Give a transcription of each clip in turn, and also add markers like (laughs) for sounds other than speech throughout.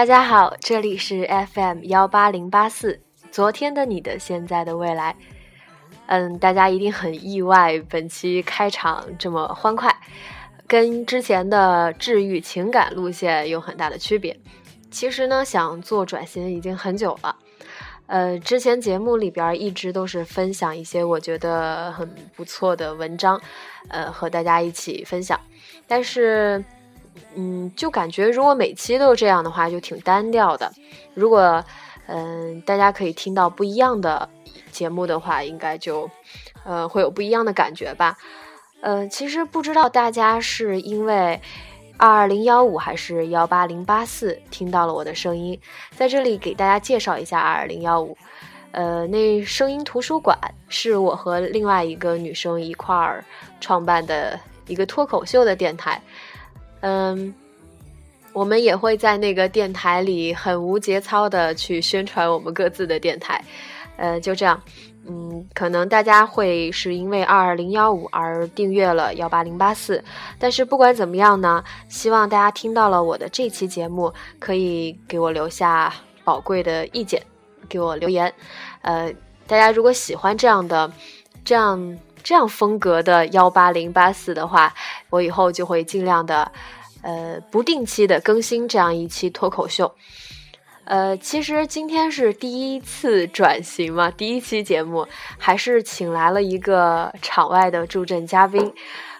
大家好，这里是 FM 幺八零八四，昨天的你的现在的未来。嗯，大家一定很意外，本期开场这么欢快，跟之前的治愈情感路线有很大的区别。其实呢，想做转型已经很久了。呃，之前节目里边一直都是分享一些我觉得很不错的文章，呃，和大家一起分享。但是，嗯，就感觉如果每期都这样的话，就挺单调的。如果，嗯，大家可以听到不一样的节目的话，应该就，呃，会有不一样的感觉吧。呃，其实不知道大家是因为。二二零幺五还是幺八零八四，听到了我的声音，在这里给大家介绍一下二二零幺五。呃，那声音图书馆是我和另外一个女生一块儿创办的一个脱口秀的电台。嗯，我们也会在那个电台里很无节操的去宣传我们各自的电台。呃，就这样。嗯，可能大家会是因为二二零幺五而订阅了幺八零八四，但是不管怎么样呢，希望大家听到了我的这期节目，可以给我留下宝贵的意见，给我留言。呃，大家如果喜欢这样的、这样、这样风格的幺八零八四的话，我以后就会尽量的，呃，不定期的更新这样一期脱口秀。呃，其实今天是第一次转型嘛，第一期节目还是请来了一个场外的助阵嘉宾。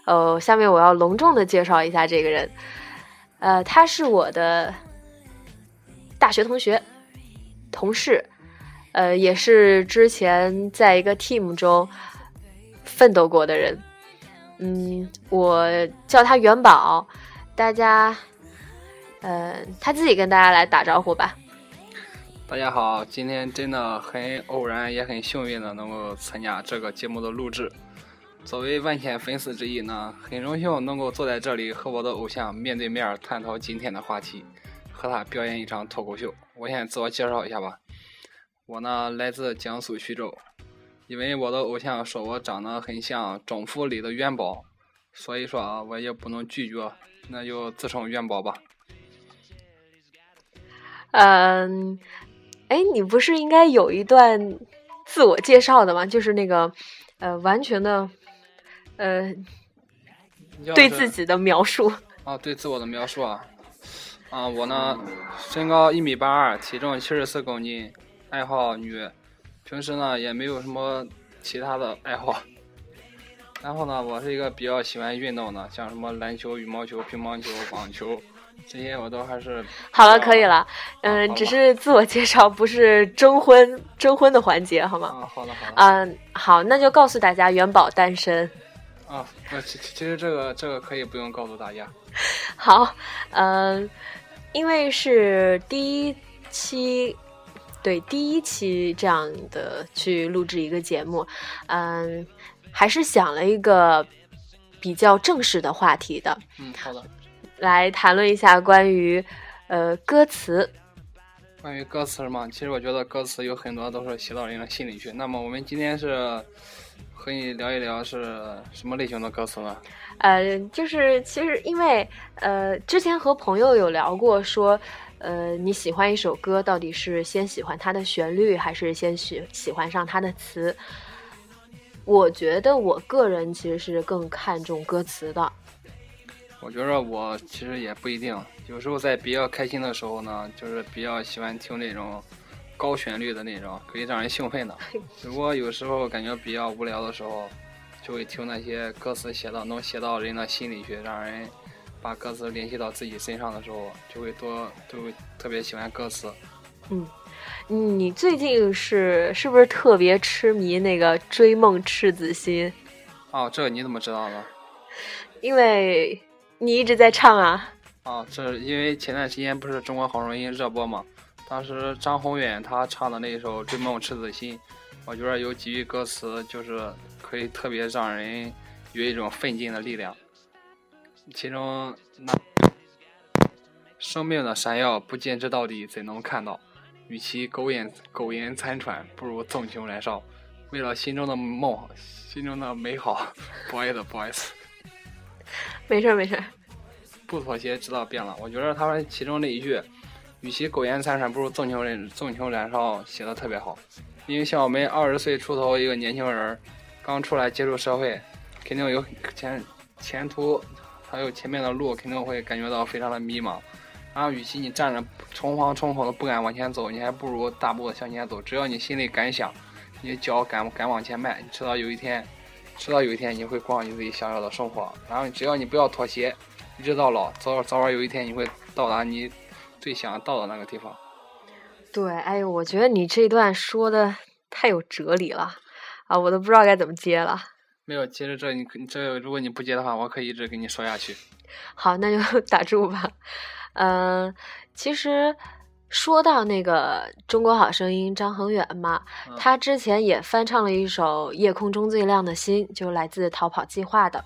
呃，下面我要隆重的介绍一下这个人。呃，他是我的大学同学、同事，呃，也是之前在一个 team 中奋斗过的人。嗯，我叫他元宝，大家，呃，他自己跟大家来打招呼吧。大家好，今天真的很偶然，也很幸运的能够参加这个节目的录制。作为万千粉丝之一呢，很荣幸能够坐在这里和我的偶像面对面探讨今天的话题，和他表演一场脱口秀。我先自我介绍一下吧，我呢来自江苏徐州，因为我的偶像说我长得很像中府里的元宝，所以说啊，我也不能拒绝，那就自称元宝吧。嗯。哎，你不是应该有一段自我介绍的吗？就是那个，呃，完全的，呃，对自己的描述。啊，对自我的描述啊，啊，我呢，身高一米八二，体重七十四公斤，爱好女，平时呢也没有什么其他的爱好。然后呢，我是一个比较喜欢运动的，像什么篮球、羽毛球、乒乓球、网球。这些我都还是 (laughs) 好了，可以了。嗯，只是自我介绍，不是征婚征婚的环节，好吗？啊，好的，好的。嗯，好，那就告诉大家，元宝单身。啊，那其其实这个这个可以不用告诉大家。好，嗯，因为是第一期，对第一期这样的去录制一个节目，嗯，还是想了一个比较正式的话题的。嗯，好的。来谈论一下关于，呃，歌词。关于歌词嘛，其实我觉得歌词有很多都是写到人的心里去。那么我们今天是和你聊一聊是什么类型的歌词呢？呃，就是其实因为呃，之前和朋友有聊过，说呃，你喜欢一首歌，到底是先喜欢它的旋律，还是先喜喜欢上它的词？我觉得我个人其实是更看重歌词的。我觉着我其实也不一定，有时候在比较开心的时候呢，就是比较喜欢听那种高旋律的那种，可以让人兴奋的。(laughs) 如果有时候感觉比较无聊的时候，就会听那些歌词写到能写到人的心里去，让人把歌词联系到自己身上的时候，就会多就会特别喜欢歌词。嗯，你最近是是不是特别痴迷那个《追梦赤子心》？哦，这个你怎么知道的？因为。你一直在唱啊？哦，这因为前段时间不是《中国好声音》热播嘛，当时张宏远他唱的那一首《追梦赤子心》，我觉得有几句歌词就是可以特别让人有一种奋进的力量。其中那生命的闪耀不坚持到底怎能看到？与其苟延苟延残喘，不如纵情燃烧。为了心中的梦，心中的美好，(laughs) 不好意思，不好意思。没事没事，不妥协，直到变了。我觉得他们其中那一句，与其苟延残喘，不如纵情燃纵情燃烧写的特别好。因为像我们二十岁出头一个年轻人，刚出来接触社会，肯定有前前途，还有前面的路，肯定会感觉到非常的迷茫。然后，与其你站着冲慌冲恐的不敢往前走，你还不如大步的向前走。只要你心里敢想，你的脚敢敢往前迈，你迟早有一天，迟早有一天你会过上你自己想要的生活。然后，只要你不要妥协，一直到老，早早晚有一天你会到达你最想要到的那个地方。对，哎呦，我觉得你这段说的太有哲理了啊，我都不知道该怎么接了。没有，接着这你这如果你不接的话，我可以一直给你说下去。(laughs) 好，那就 (laughs) 打住吧。嗯，其实说到那个《中国好声音》，张恒远嘛，他之前也翻唱了一首《夜空中最亮的星》，就来自《逃跑计划》的。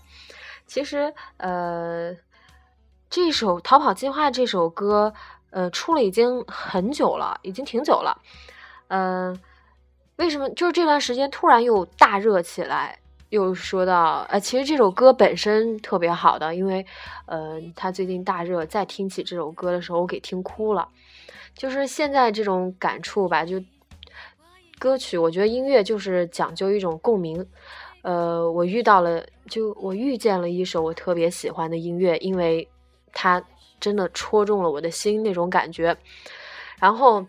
其实，呃，这首《逃跑计划》这首歌。呃，出了已经很久了，已经挺久了。嗯，为什么就是这段时间突然又大热起来？又说到，呃，其实这首歌本身特别好的，因为，呃，他最近大热，再听起这首歌的时候，我给听哭了。就是现在这种感触吧，就歌曲，我觉得音乐就是讲究一种共鸣。呃，我遇到了，就我遇见了一首我特别喜欢的音乐，因为它。真的戳中了我的心那种感觉，然后，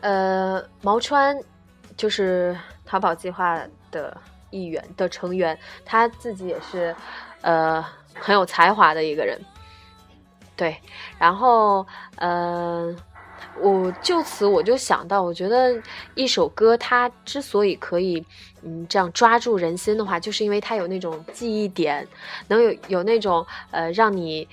呃，毛川就是逃跑计划的议员的成员，他自己也是呃很有才华的一个人，对，然后呃，我就此我就想到，我觉得一首歌它之所以可以嗯这样抓住人心的话，就是因为它有那种记忆点，能有有那种呃让你。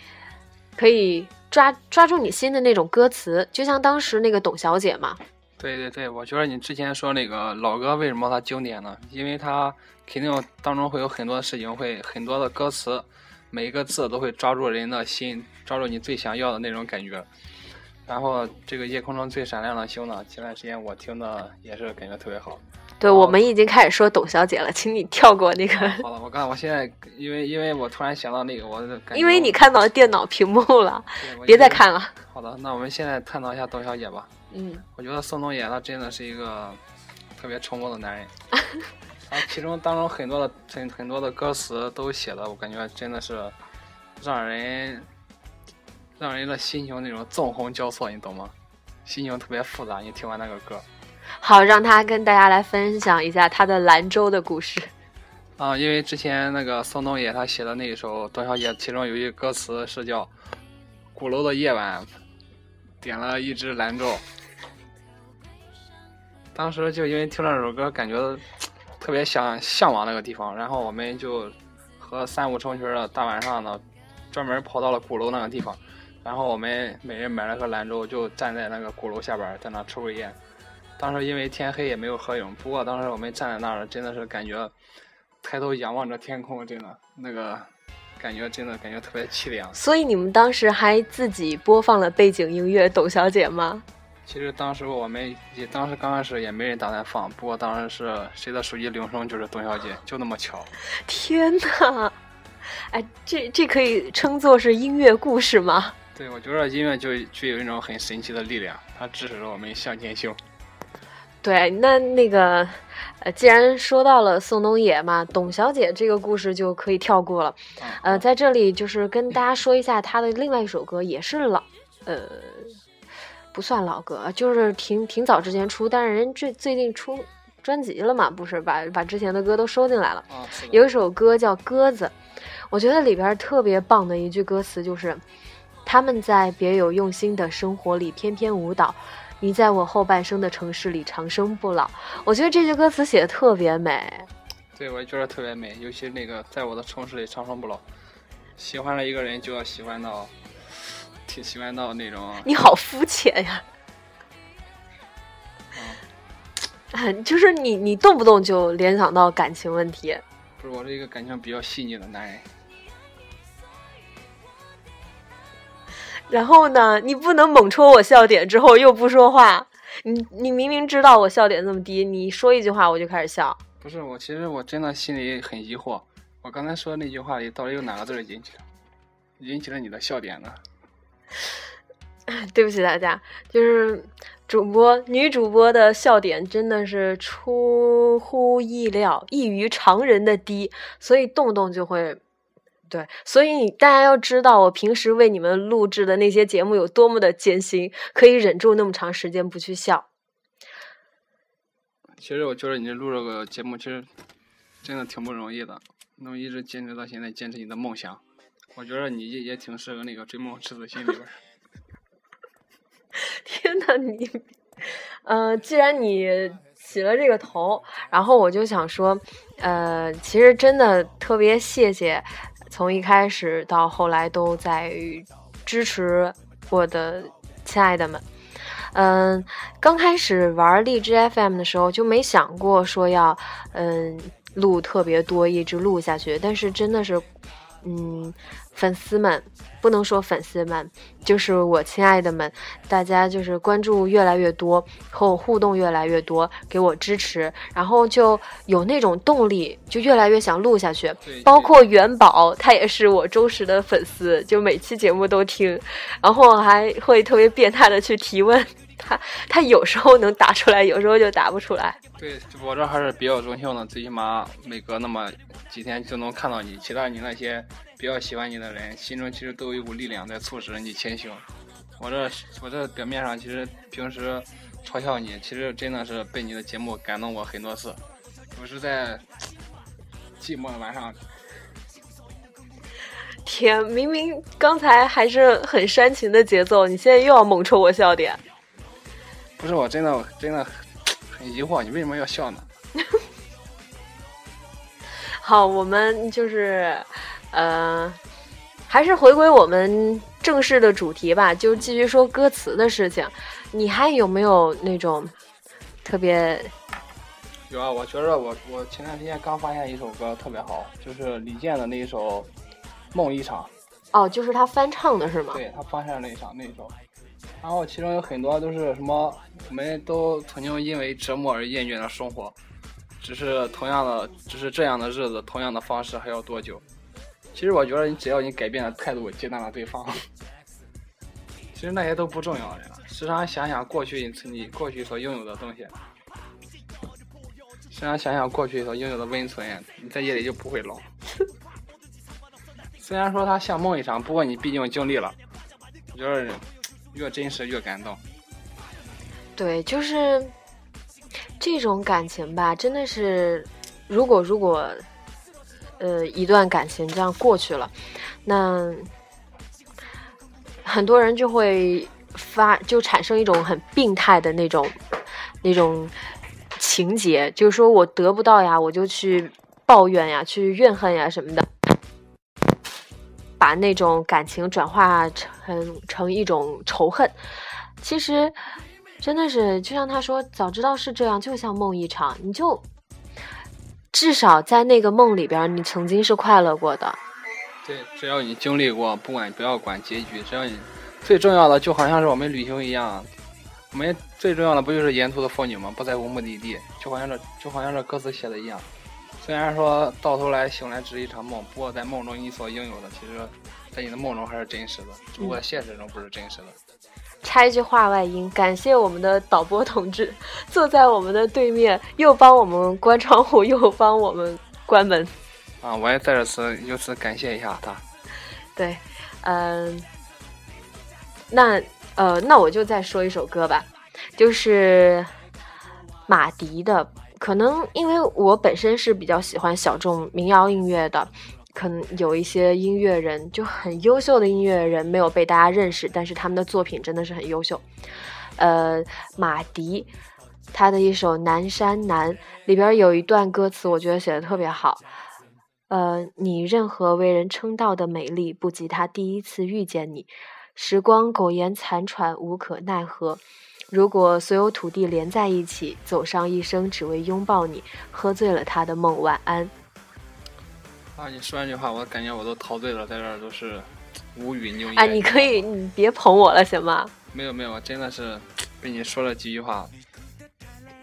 可以抓抓住你心的那种歌词，就像当时那个董小姐嘛。对对对，我觉得你之前说那个老歌为什么它经典呢？因为它肯定当中会有很多的事情，会很多的歌词，每一个字都会抓住人的心，抓住你最想要的那种感觉。然后这个夜空中最闪亮的星呢，前段时间我听的也是感觉特别好。对，我们已经开始说董小姐了，请你跳过那个。好了，我刚我现在因为因为我突然想到那个，我因为你看到电脑屏幕了，别再看了。好的，那我们现在探讨一下董小姐吧。嗯，我觉得宋冬野他真的是一个特别成功的男人。(laughs) 啊，其中当中很多的很很多的歌词都写的，我感觉真的是让人让人的心情那种纵横交错，你懂吗？心情特别复杂。你听完那个歌。好，让他跟大家来分享一下他的兰州的故事。啊，因为之前那个宋冬野他写的那一首《董小姐》，其中有一歌词是叫“鼓楼的夜晚，点了一支兰州”。当时就因为听这首歌，感觉特别想向往那个地方，然后我们就和三五成群的大晚上的，专门跑到了鼓楼那个地方，然后我们每人买了个兰州，就站在那个鼓楼下边，在那抽根烟。当时因为天黑也没有合影，不过当时我们站在那儿，真的是感觉抬头仰望着天空，真的那个感觉真的感觉特别凄凉。所以你们当时还自己播放了背景音乐《董小姐》吗？其实当时我们也当时刚开始也没人打算放，不过当时是谁的手机铃声就是董小姐，(laughs) 就那么巧。天哪！哎，这这可以称作是音乐故事吗？对，我觉得音乐就具有一种很神奇的力量，它支持着我们向前行。对，那那个，呃，既然说到了宋冬野嘛，董小姐这个故事就可以跳过了。呃，在这里就是跟大家说一下她的另外一首歌，也是老，呃，不算老歌，就是挺挺早之前出，但是人最最近出专辑了嘛，不是把把之前的歌都收进来了。有一首歌叫《鸽子》，我觉得里边特别棒的一句歌词就是：他们在别有用心的生活里翩翩舞蹈。你在我后半生的城市里长生不老，我觉得这句歌词写的特别美。对，我也觉得特别美，尤其那个在我的城市里长生不老。喜欢了一个人就要喜欢到，挺喜欢到那种。(laughs) 你好肤浅呀！啊，就是你，你动不动就联想到感情问题。不是，我是一个感情比较细腻的男人。然后呢？你不能猛戳我笑点之后又不说话。你你明明知道我笑点这么低，你说一句话我就开始笑。不是我，其实我真的心里很疑惑。我刚才说的那句话里到底有哪个字引起了引起了你的笑点呢？(laughs) 对不起大家，就是主播女主播的笑点真的是出乎意料、异于常人的低，所以动不动就会。对，所以你大家要知道，我平时为你们录制的那些节目有多么的艰辛，可以忍住那么长时间不去笑。其实我觉得你录这个节目，其实真的挺不容易的，能一直坚持到现在，坚持你的梦想。我觉得你也也挺适合那个追梦赤子心里边。(laughs) 天呐，你，呃，既然你起了这个头，然后我就想说，呃，其实真的特别谢谢，从一开始到后来都在支持我的亲爱的们。嗯，刚开始玩荔枝 FM 的时候就没想过说要嗯录特别多，一直录下去，但是真的是，嗯。粉丝们，不能说粉丝们，就是我亲爱的们，大家就是关注越来越多，和我互动越来越多，给我支持，然后就有那种动力，就越来越想录下去。包括元宝，他也是我忠实的粉丝，就每期节目都听，然后还会特别变态的去提问。他他有时候能答出来，有时候就答不出来。对我这还是比较中性的，最起码每隔那么几天就能看到你。其他你那些比较喜欢你的人，心中其实都有一股力量在促使你前行。我这我这表面上其实平时嘲笑你，其实真的是被你的节目感动过很多次。我是在寂寞的晚上。天，明明刚才还是很煽情的节奏，你现在又要猛戳我笑点。不是我真的真的很疑惑，你为什么要笑呢？(laughs) 好，我们就是呃，还是回归我们正式的主题吧，就继续说歌词的事情。你还有没有那种特别？有啊，我觉得我我前段时间刚发现一首歌特别好，就是李健的那一首《梦一场》。哦，就是他翻唱的是吗？对他翻唱那一场那一首。然后其中有很多都是什么，我们都曾经因为折磨而厌倦了生活，只是同样的，只是这样的日子，同样的方式还要多久？其实我觉得，你只要你改变了态度，接纳了对方，(laughs) 其实那些都不重要了。时常想想过去你过去所拥有的东西，时常想想过去所拥有的温存，你在夜里就不会冷。(laughs) 虽然说它像梦一场，不过你毕竟经历了，我觉得。越真实越感动，对，就是这种感情吧，真的是，如果如果，呃，一段感情这样过去了，那很多人就会发，就产生一种很病态的那种那种情节，就是说我得不到呀，我就去抱怨呀，去怨恨呀什么的。把那种感情转化成成一种仇恨，其实真的是就像他说，早知道是这样，就像梦一场，你就至少在那个梦里边，你曾经是快乐过的。对，只要你经历过，不管不要管结局，只要你最重要的，就好像是我们旅行一样，我们最重要的不就是沿途的风景吗？不在乎目的地，就好像这就好像这歌词写的一样。虽然说到头来醒来只是一场梦，不过在梦中你所拥有的，其实，在你的梦中还是真实的，只不过现实中不是真实的。插一句话外音，感谢我们的导播同志，坐在我们的对面，又帮我们关窗户，又帮我们关门。啊，我也在这次由此感谢一下他。对，嗯，那呃，那我就再说一首歌吧，就是马迪的。可能因为我本身是比较喜欢小众民谣音乐的，可能有一些音乐人就很优秀的音乐人没有被大家认识，但是他们的作品真的是很优秀。呃，马迪他的一首《南山南》里边有一段歌词，我觉得写的特别好。呃，你任何为人称道的美丽，不及他第一次遇见你。时光苟延残喘，无可奈何。如果所有土地连在一起，走上一生只为拥抱你，喝醉了他的梦，晚安。啊！你说完这句话，我感觉我都陶醉了，在这儿都是无语。牛哎，你可以，你别捧我了，行吗？没有没有，我真的是被你说了几句话，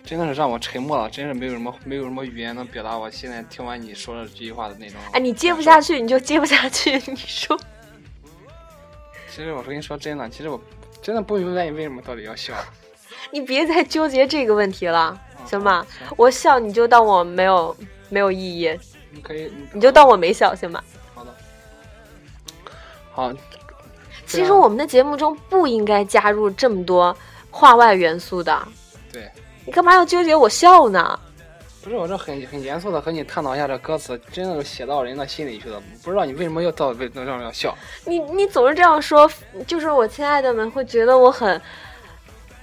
真的是让我沉默了，真是没有什么没有什么语言能表达我现在听完你说的这句话的那种。哎，你接不下去，你就接不下去，(laughs) 你说。其实我跟你说真的，其实我。真的不明白你为什么到底要笑。你别再纠结这个问题了，行吗？我笑你就当我没有没有意义，你可以，你就当我没笑，行吗？好的。好，其实我们的节目中不应该加入这么多话外元素的，对，你干嘛要纠结我笑呢？不是我这很很严肃的和你探讨一下这歌词，真的是写到人的心里去了。不知道你为什么要到为能让人要笑？你你总是这样说，就是我亲爱的们会觉得我很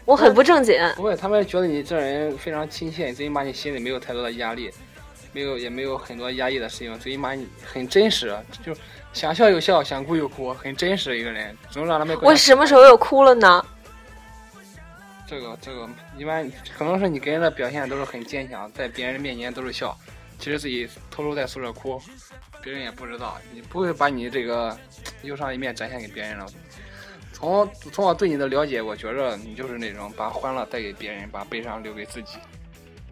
我很不正经。不会，他们觉得你这人非常亲切，最起码你心里没有太多的压力，没有也没有很多压抑的事情，最起码你很真实，就想笑有笑，想哭有哭，很真实一个人，能让他们我什么时候又哭了呢？这个这个一般可能是你给人的表现都是很坚强，在别人面前都是笑，其实自己偷偷在宿舍哭，别人也不知道，你不会把你这个 (tsk) 忧伤一面展现给别人了。从从我对你的了解，我觉着你就是那种把欢乐带给别人，把悲伤留给自己。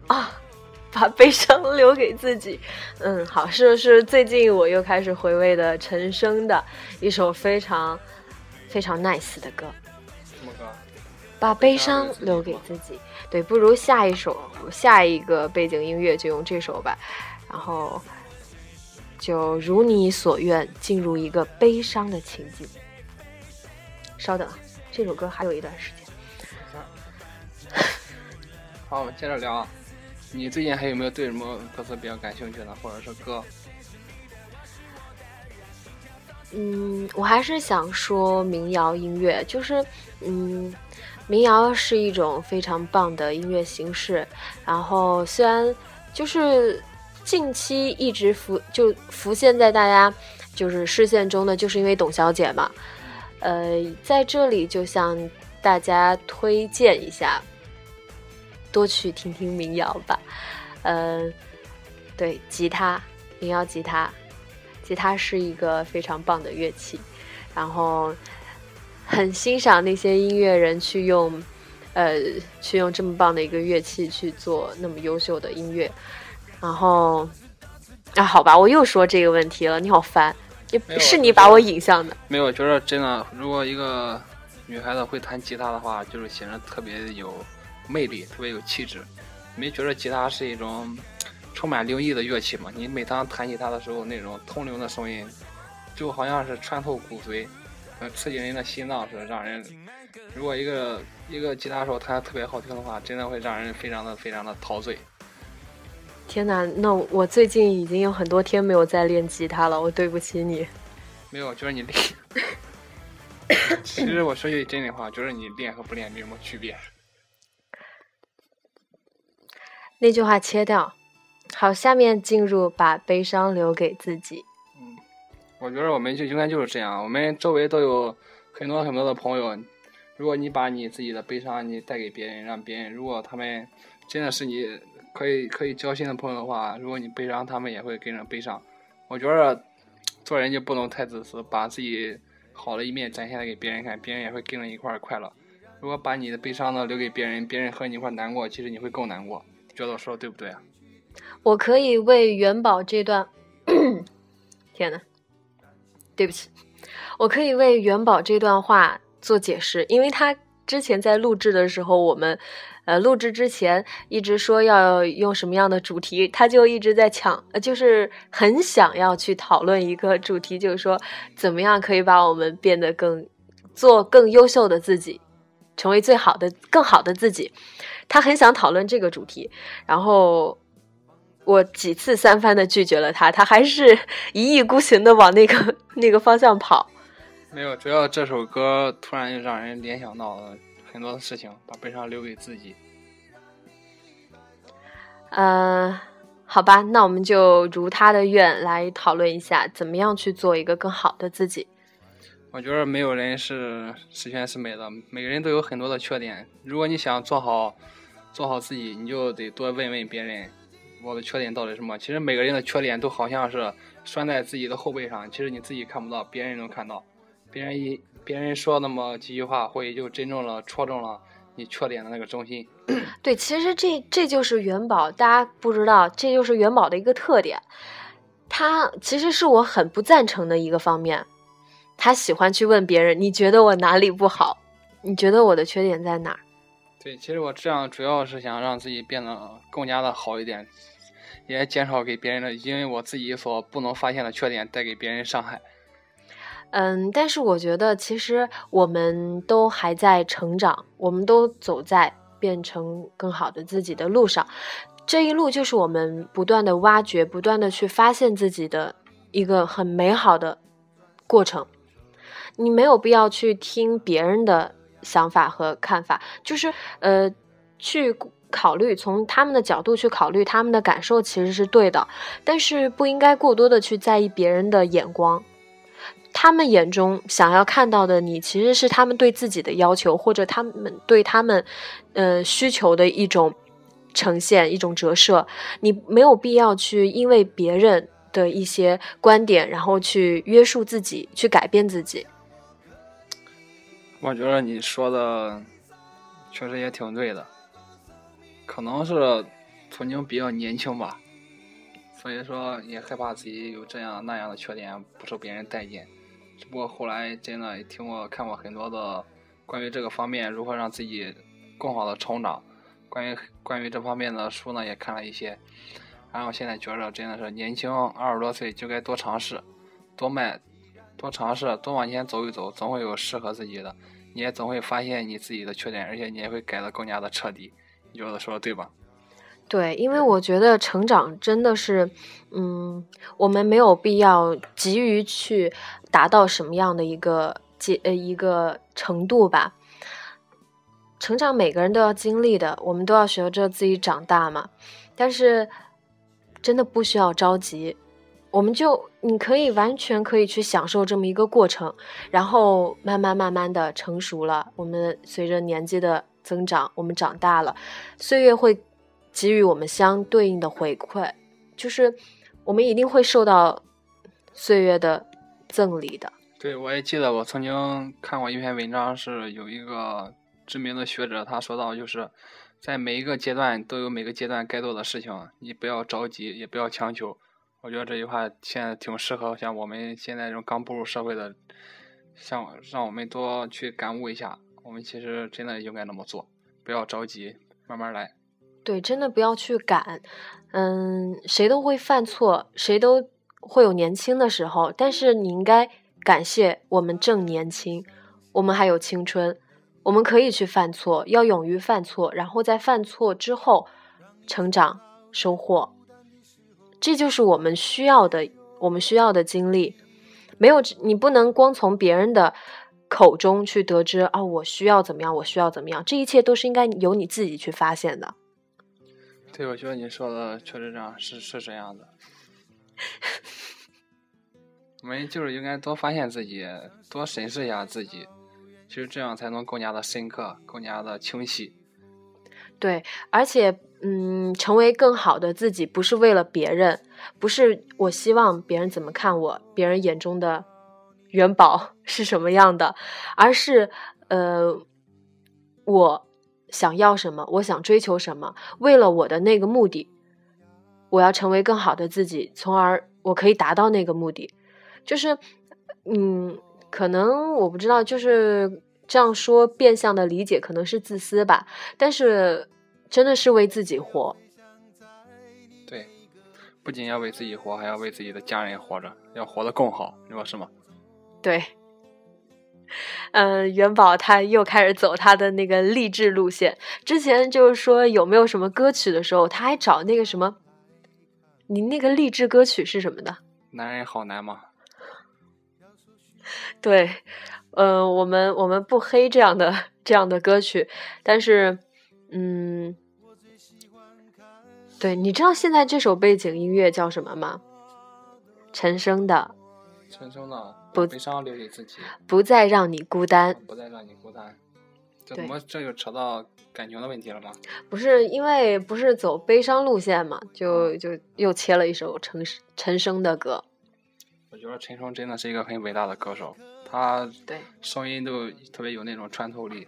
啊，(laughs) 把悲伤留给自己。嗯，好，是是，最近我又开始回味的陈升的一首非常非常 nice 的歌。什么歌？把悲伤留给自己。对，不如下一首，下一个背景音乐就用这首吧。然后，就如你所愿，进入一个悲伤的情境。稍等，这首歌还有一段时间。好，我们接着聊。你最近还有没有对什么歌词比较感兴趣的，或者是歌？嗯，我还是想说民谣音乐，就是嗯，民谣是一种非常棒的音乐形式。然后虽然就是近期一直浮就浮现在大家就是视线中的，就是因为董小姐嘛。呃，在这里就向大家推荐一下，多去听听民谣吧。呃，对，吉他，民谣吉他。吉他是一个非常棒的乐器，然后很欣赏那些音乐人去用，呃，去用这么棒的一个乐器去做那么优秀的音乐。然后啊，好吧，我又说这个问题了，你好烦，是你把我引向的。没有，我觉得真的，如果一个女孩子会弹吉他的话，就是显得特别有魅力，特别有气质。没觉得吉他是一种？充满灵异的乐器吗，你每当弹吉他的时候，那种通灵的声音，就好像是穿透骨髓，呃，刺激人的心脏，是让人。如果一个一个吉他手弹的特别好听的话，真的会让人非常的非常的陶醉。天哪，那我最近已经有很多天没有再练吉他了，我对不起你。没有，就是你练。(laughs) 其实我说句真的话，就是你练和不练没什么区别。那句话切掉。好，下面进入把悲伤留给自己。嗯，我觉得我们就应该就是这样。我们周围都有很多很多的朋友，如果你把你自己的悲伤你带给别人，让别人如果他们真的是你可以可以交心的朋友的话，如果你悲伤，他们也会跟着悲伤。我觉得做人就不能太自私，把自己好的一面展现给别人看，别人也会跟着一块儿快乐。如果把你的悲伤呢留给别人，别人和你一块难过，其实你会更难过。觉得我说的对不对啊？我可以为元宝这段，(coughs) 天呐，对不起，我可以为元宝这段话做解释，因为他之前在录制的时候，我们呃录制之前一直说要用什么样的主题，他就一直在抢，呃就是很想要去讨论一个主题，就是说怎么样可以把我们变得更做更优秀的自己，成为最好的更好的自己，他很想讨论这个主题，然后。我几次三番的拒绝了他，他还是 (laughs) 一意孤行的往那个 (laughs) 那个方向跑。没有，主要这首歌突然就让人联想到了很多的事情，把悲伤留给自己。呃，好吧，那我们就如他的愿来讨论一下，怎么样去做一个更好的自己。我觉得没有人是十全十美的，每个人都有很多的缺点。如果你想做好做好自己，你就得多问问别人。我的缺点到底什么？其实每个人的缺点都好像是拴在自己的后背上，其实你自己看不到，别人能看到。别人一别人说那么几句话，或许就真正的戳中了你缺点的那个中心。(clears throat) 对，其实这这就是元宝，大家不知道，这就是元宝的一个特点。他其实是我很不赞成的一个方面，他喜欢去问别人，你觉得我哪里不好？你觉得我的缺点在哪儿？对，其实我这样主要是想让自己变得更加的好一点，也减少给别人的因为我自己所不能发现的缺点带给别人伤害。嗯，但是我觉得其实我们都还在成长，我们都走在变成更好的自己的路上。这一路就是我们不断的挖掘、不断的去发现自己的一个很美好的过程。你没有必要去听别人的想法和看法，就是呃，去考虑从他们的角度去考虑他们的感受，其实是对的。但是不应该过多的去在意别人的眼光。他们眼中想要看到的你，其实是他们对自己的要求，或者他们对他们，呃，需求的一种呈现，一种折射。你没有必要去因为别人的一些观点，然后去约束自己，去改变自己。我觉得你说的确实也挺对的，可能是曾经比较年轻吧，所以说也害怕自己有这样那样的缺点不受别人待见。只不过后来真的听过看过很多的关于这个方面如何让自己更好的成长，关于关于这方面的书呢也看了一些，然后现在觉着真的是年轻二十多岁就该多尝试，多迈，多尝试，多往前走一走，总会有适合自己的，你也总会发现你自己的缺点，而且你也会改得更加的彻底。你觉得说的对吧？对，因为我觉得成长真的是，嗯，我们没有必要急于去达到什么样的一个阶呃一个程度吧。成长每个人都要经历的，我们都要学着自己长大嘛。但是真的不需要着急，我们就你可以完全可以去享受这么一个过程，然后慢慢慢慢的成熟了。我们随着年纪的增长，我们长大了，岁月会。给予我们相对应的回馈，就是我们一定会受到岁月的赠礼的。对，我也记得我曾经看过一篇文章，是有一个知名的学者，他说到，就是在每一个阶段都有每个阶段该做的事情，你不要着急，也不要强求。我觉得这句话现在挺适合像我们现在这种刚步入社会的，像让我们多去感悟一下，我们其实真的应该那么做，不要着急，慢慢来。对，真的不要去赶，嗯，谁都会犯错，谁都会有年轻的时候，但是你应该感谢我们正年轻，我们还有青春，我们可以去犯错，要勇于犯错，然后在犯错之后成长收获，这就是我们需要的，我们需要的经历。没有你不能光从别人的口中去得知啊，我需要怎么样，我需要怎么样，这一切都是应该由你自己去发现的。对，我觉得你说的确实这样，是是这样的。我们就是应该多发现自己，多审视一下自己，其实这样才能更加的深刻，更加的清晰。对，而且，嗯，成为更好的自己，不是为了别人，不是我希望别人怎么看我，别人眼中的元宝是什么样的，而是，呃，我。想要什么？我想追求什么？为了我的那个目的，我要成为更好的自己，从而我可以达到那个目的。就是，嗯，可能我不知道，就是这样说，变相的理解可能是自私吧。但是，真的是为自己活。对，不仅要为自己活，还要为自己的家人活着，要活得更好，你说是吗？对。嗯，元宝他又开始走他的那个励志路线。之前就是说有没有什么歌曲的时候，他还找那个什么，你那个励志歌曲是什么的？男人好难吗？(laughs) 对，呃，我们我们不黑这样的这样的歌曲，但是，嗯，对，你知道现在这首背景音乐叫什么吗？陈升的。陈升的。不悲伤留给自己，不再让你孤单，不再让你孤单。这怎么这就扯到感情的问题了吗？不是，因为不是走悲伤路线嘛，就就又切了一首陈陈升的歌。我觉得陈升真的是一个很伟大的歌手，他对声音都特别有那种穿透力。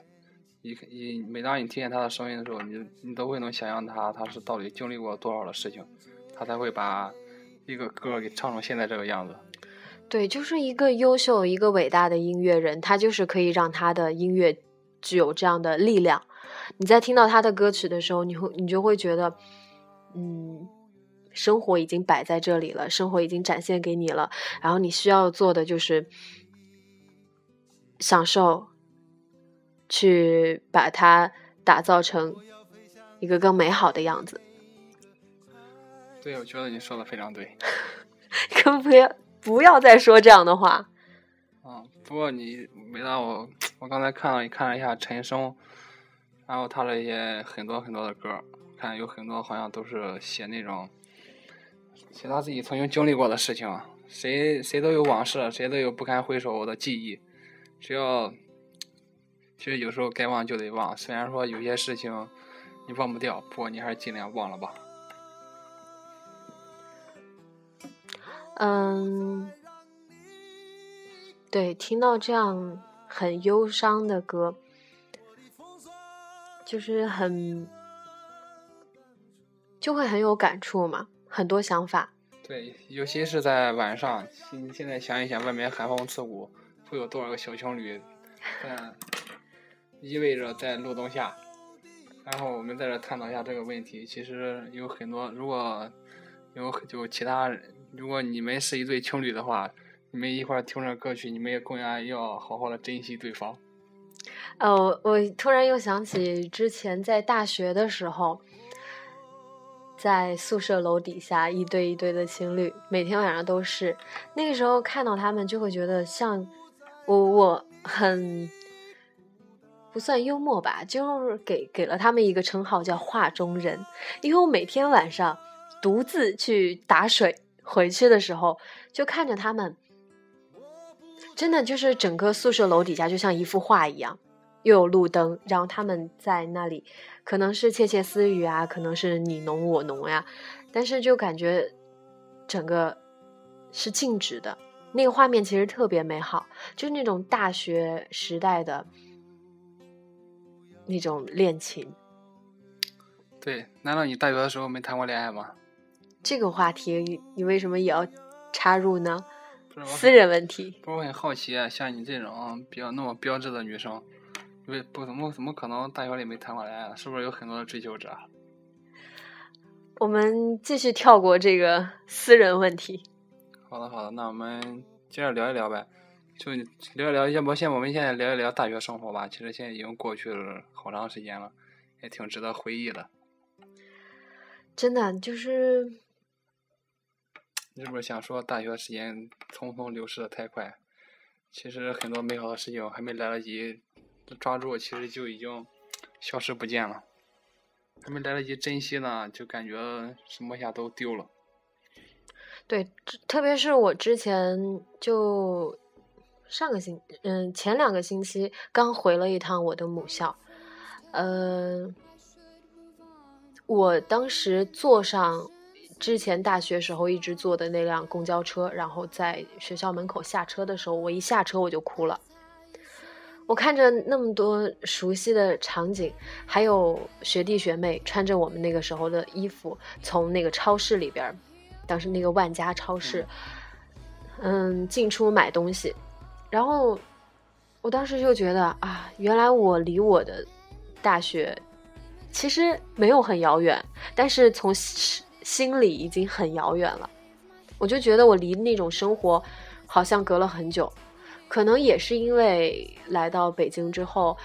你你每当你听见他的声音的时候，你你都会能想象他他是到底经历过多少的事情，他才会把一个歌给唱成现在这个样子。对，就是一个优秀、一个伟大的音乐人，他就是可以让他的音乐具有这样的力量。你在听到他的歌曲的时候，你会你就会觉得，嗯，生活已经摆在这里了，生活已经展现给你了，然后你需要做的就是享受，去把它打造成一个更美好的样子。对，我觉得你说的非常对。(laughs) 可不要不要再说这样的话。啊，不过你没让我我刚才看了看了一下陈升，然后他的一些很多很多的歌，看有很多好像都是写那种写他自己曾经经历过的事情。谁谁都有往事，谁都有不堪回首的记忆。只要其实有时候该忘就得忘，虽然说有些事情你忘不掉，不过你还是尽量忘了吧。嗯，对，听到这样很忧伤的歌，就是很就会很有感触嘛，很多想法。对，尤其是在晚上，你现在想一想，外面寒风刺骨，会有多少个小情侣在依偎着在路灯下，然后我们在这探讨一下这个问题。其实有很多，如果有就其他人。如果你们是一对情侣的话，你们一块儿听着歌曲，你们也更加要好好的珍惜对方。呃，我突然又想起之前在大学的时候，在宿舍楼底下一对一对的情侣，每天晚上都是。那个时候看到他们，就会觉得像我，我很不算幽默吧，就是给给了他们一个称号叫画中人，因为我每天晚上独自去打水。回去的时候，就看着他们，真的就是整个宿舍楼底下就像一幅画一样，又有路灯，然后他们在那里，可能是窃窃私语啊，可能是你侬我侬呀，但是就感觉整个是静止的，那个画面其实特别美好，就是那种大学时代的那种恋情。对，难道你大学的时候没谈过恋爱吗？这个话题你为什么也要插入呢？私人问题。不是我很好奇，啊像你这种比较那么标致的女生，为不怎么怎么可能大学里没谈过恋爱？是不是有很多的追求者？我们继续跳过这个私人问题。好的，好的，那我们接着聊一聊呗，就聊一聊，要不先我们现在聊一聊大学生活吧。其实现在已经过去了好长时间了，也挺值得回忆的。真的就是。是不是想说大学时间匆匆流逝的太快？其实很多美好的事情还没来得及抓住，其实就已经消失不见了。还没来得及珍惜呢，就感觉什么下都丢了。对，特别是我之前就上个星嗯前两个星期刚回了一趟我的母校，呃，我当时坐上。之前大学时候一直坐的那辆公交车，然后在学校门口下车的时候，我一下车我就哭了。我看着那么多熟悉的场景，还有学弟学妹穿着我们那个时候的衣服，从那个超市里边，当时那个万家超市，嗯，进出买东西，然后我当时就觉得啊，原来我离我的大学其实没有很遥远，但是从。心里已经很遥远了，我就觉得我离那种生活好像隔了很久，可能也是因为来到北京之后，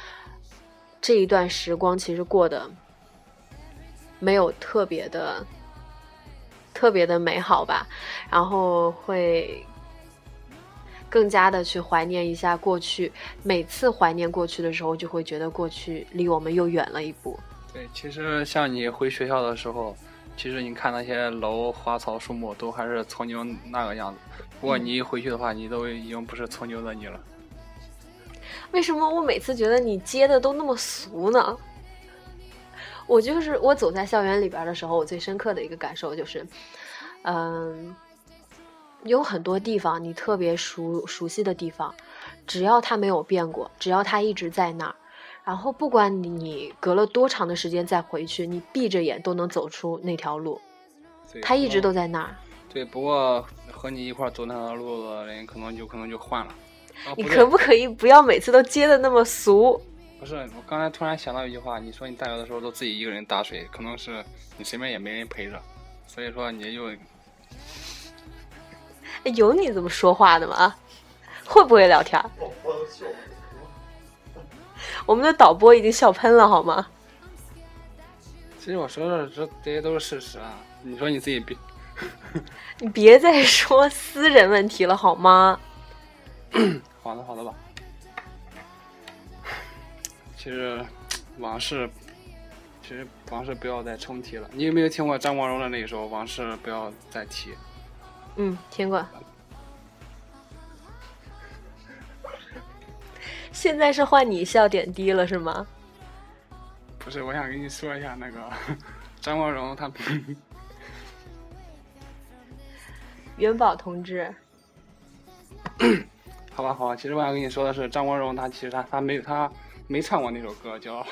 这一段时光其实过得没有特别的特别的美好吧，然后会更加的去怀念一下过去，每次怀念过去的时候，就会觉得过去离我们又远了一步。对，其实像你回学校的时候。其实你看那些楼、花草、树木，都还是曾经那个样子。不过你一回去的话，你都已经不是曾经的你了。为什么我每次觉得你接的都那么俗呢？我就是我走在校园里边的时候，我最深刻的一个感受就是，嗯，有很多地方你特别熟熟悉的地方，只要它没有变过，只要它一直在那儿。然后不管你隔了多长的时间再回去，你闭着眼都能走出那条路，他一直都在那儿。对，不过和你一块走那条路的人，可能就可能就换了。你可不可以不要每次都接的那么俗？不是，我刚才突然想到一句话，你说你大学的时候都自己一个人打水，可能是你身边也没人陪着，所以说你就有你这么说话的吗？会不会聊天？我们的导播已经笑喷了，好吗？其实我说的这这些都是事实啊！你说你自己别，(laughs) 你别再说私人问题了，好吗？(coughs) 好的，好的吧。其实往事，其实往事不要再重提了。你有没有听过张国荣的那一首《往事不要再提》？嗯，听过。现在是换你笑点低了是吗？不是，我想跟你说一下那个 (laughs) 张国荣他。元宝同志。(coughs) 好吧，好吧，其实我想跟你说的是，张国荣他其实他他没他没唱过那首歌，叫《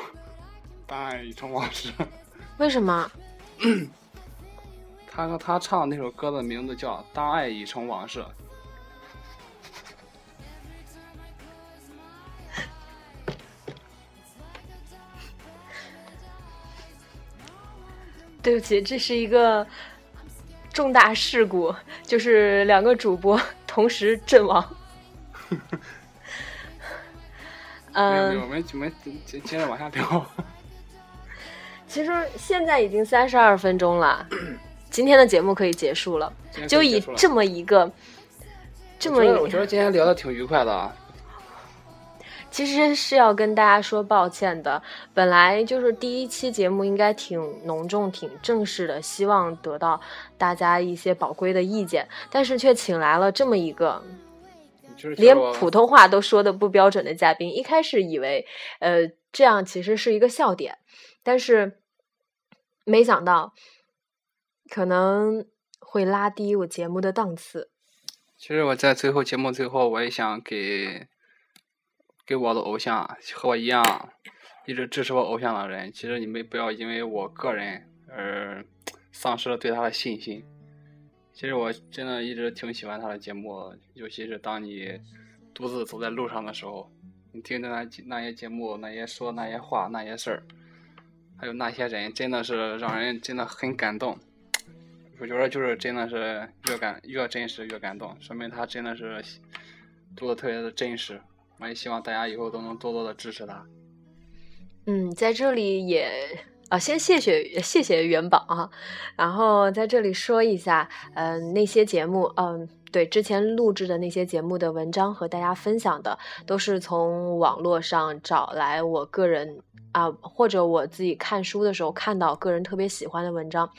当爱已成往事》。(laughs) 为什么？(coughs) 他说他唱那首歌的名字叫《当爱已成往事》。对不起，这是一个重大事故，就是两个主播同时阵亡。(laughs) 嗯，我们我们接接着往下聊。其实现在已经三十二分钟了，今天的节目可以结束了。就以这么一个这么，我觉得今天聊的挺愉快的。其实是要跟大家说抱歉的，本来就是第一期节目应该挺隆重、挺正式的，希望得到大家一些宝贵的意见，但是却请来了这么一个连普通话都说的不标准的嘉宾。一开始以为，呃，这样其实是一个笑点，但是没想到可能会拉低我节目的档次。其实我在最后节目最后，我也想给。给我的偶像和我一样一直支持我偶像的人，其实你们不要因为我个人而丧失了对他的信心。其实我真的一直挺喜欢他的节目，尤其是当你独自走在路上的时候，你听着那那些节目，那些说那些话，那些事儿，还有那些人，真的是让人真的很感动。我觉得就是真的是越感越真实越感动，说明他真的是读的特别的真实。我也希望大家以后都能多多的支持他。嗯，在这里也啊，先谢谢谢谢元宝啊，然后在这里说一下，嗯，那些节目，嗯，对，之前录制的那些节目的文章和大家分享的，都是从网络上找来，我个人啊，或者我自己看书的时候看到个人特别喜欢的文章，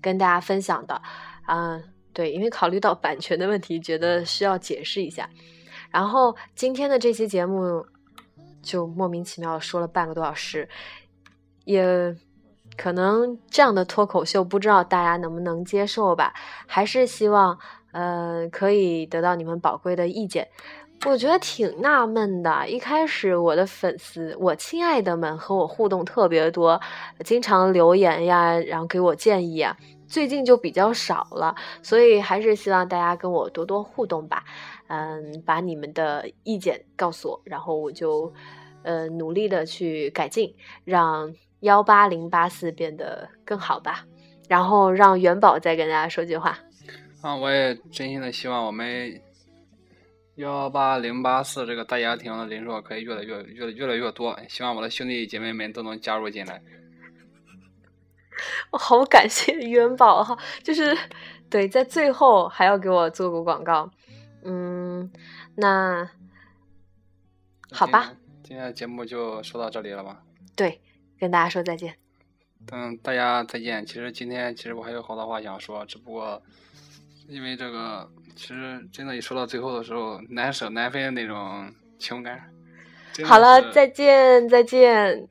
跟大家分享的。啊，对，因为考虑到版权的问题，觉得需要解释一下。然后今天的这期节目就莫名其妙说了半个多小时，也可能这样的脱口秀不知道大家能不能接受吧？还是希望呃可以得到你们宝贵的意见。我觉得挺纳闷的，一开始我的粉丝，我亲爱的们和我互动特别多，经常留言呀，然后给我建议啊，最近就比较少了，所以还是希望大家跟我多多互动吧。嗯，把你们的意见告诉我，然后我就呃努力的去改进，让幺八零八四变得更好吧。然后让元宝再跟大家说句话。啊，我也真心的希望我们幺八零八四这个大家庭的人数可以越来越越越来越多，希望我的兄弟姐妹们都能加入进来。我好感谢 (laughs) 元宝哈，就是对，在最后还要给我做个广告。嗯，那好吧，今天的节目就说到这里了吧？对，跟大家说再见。嗯，大家再见。其实今天其实我还有好多话想说，只不过因为这个，其实真的，一说到最后的时候，难舍难分的那种情感。好了，再见，再见。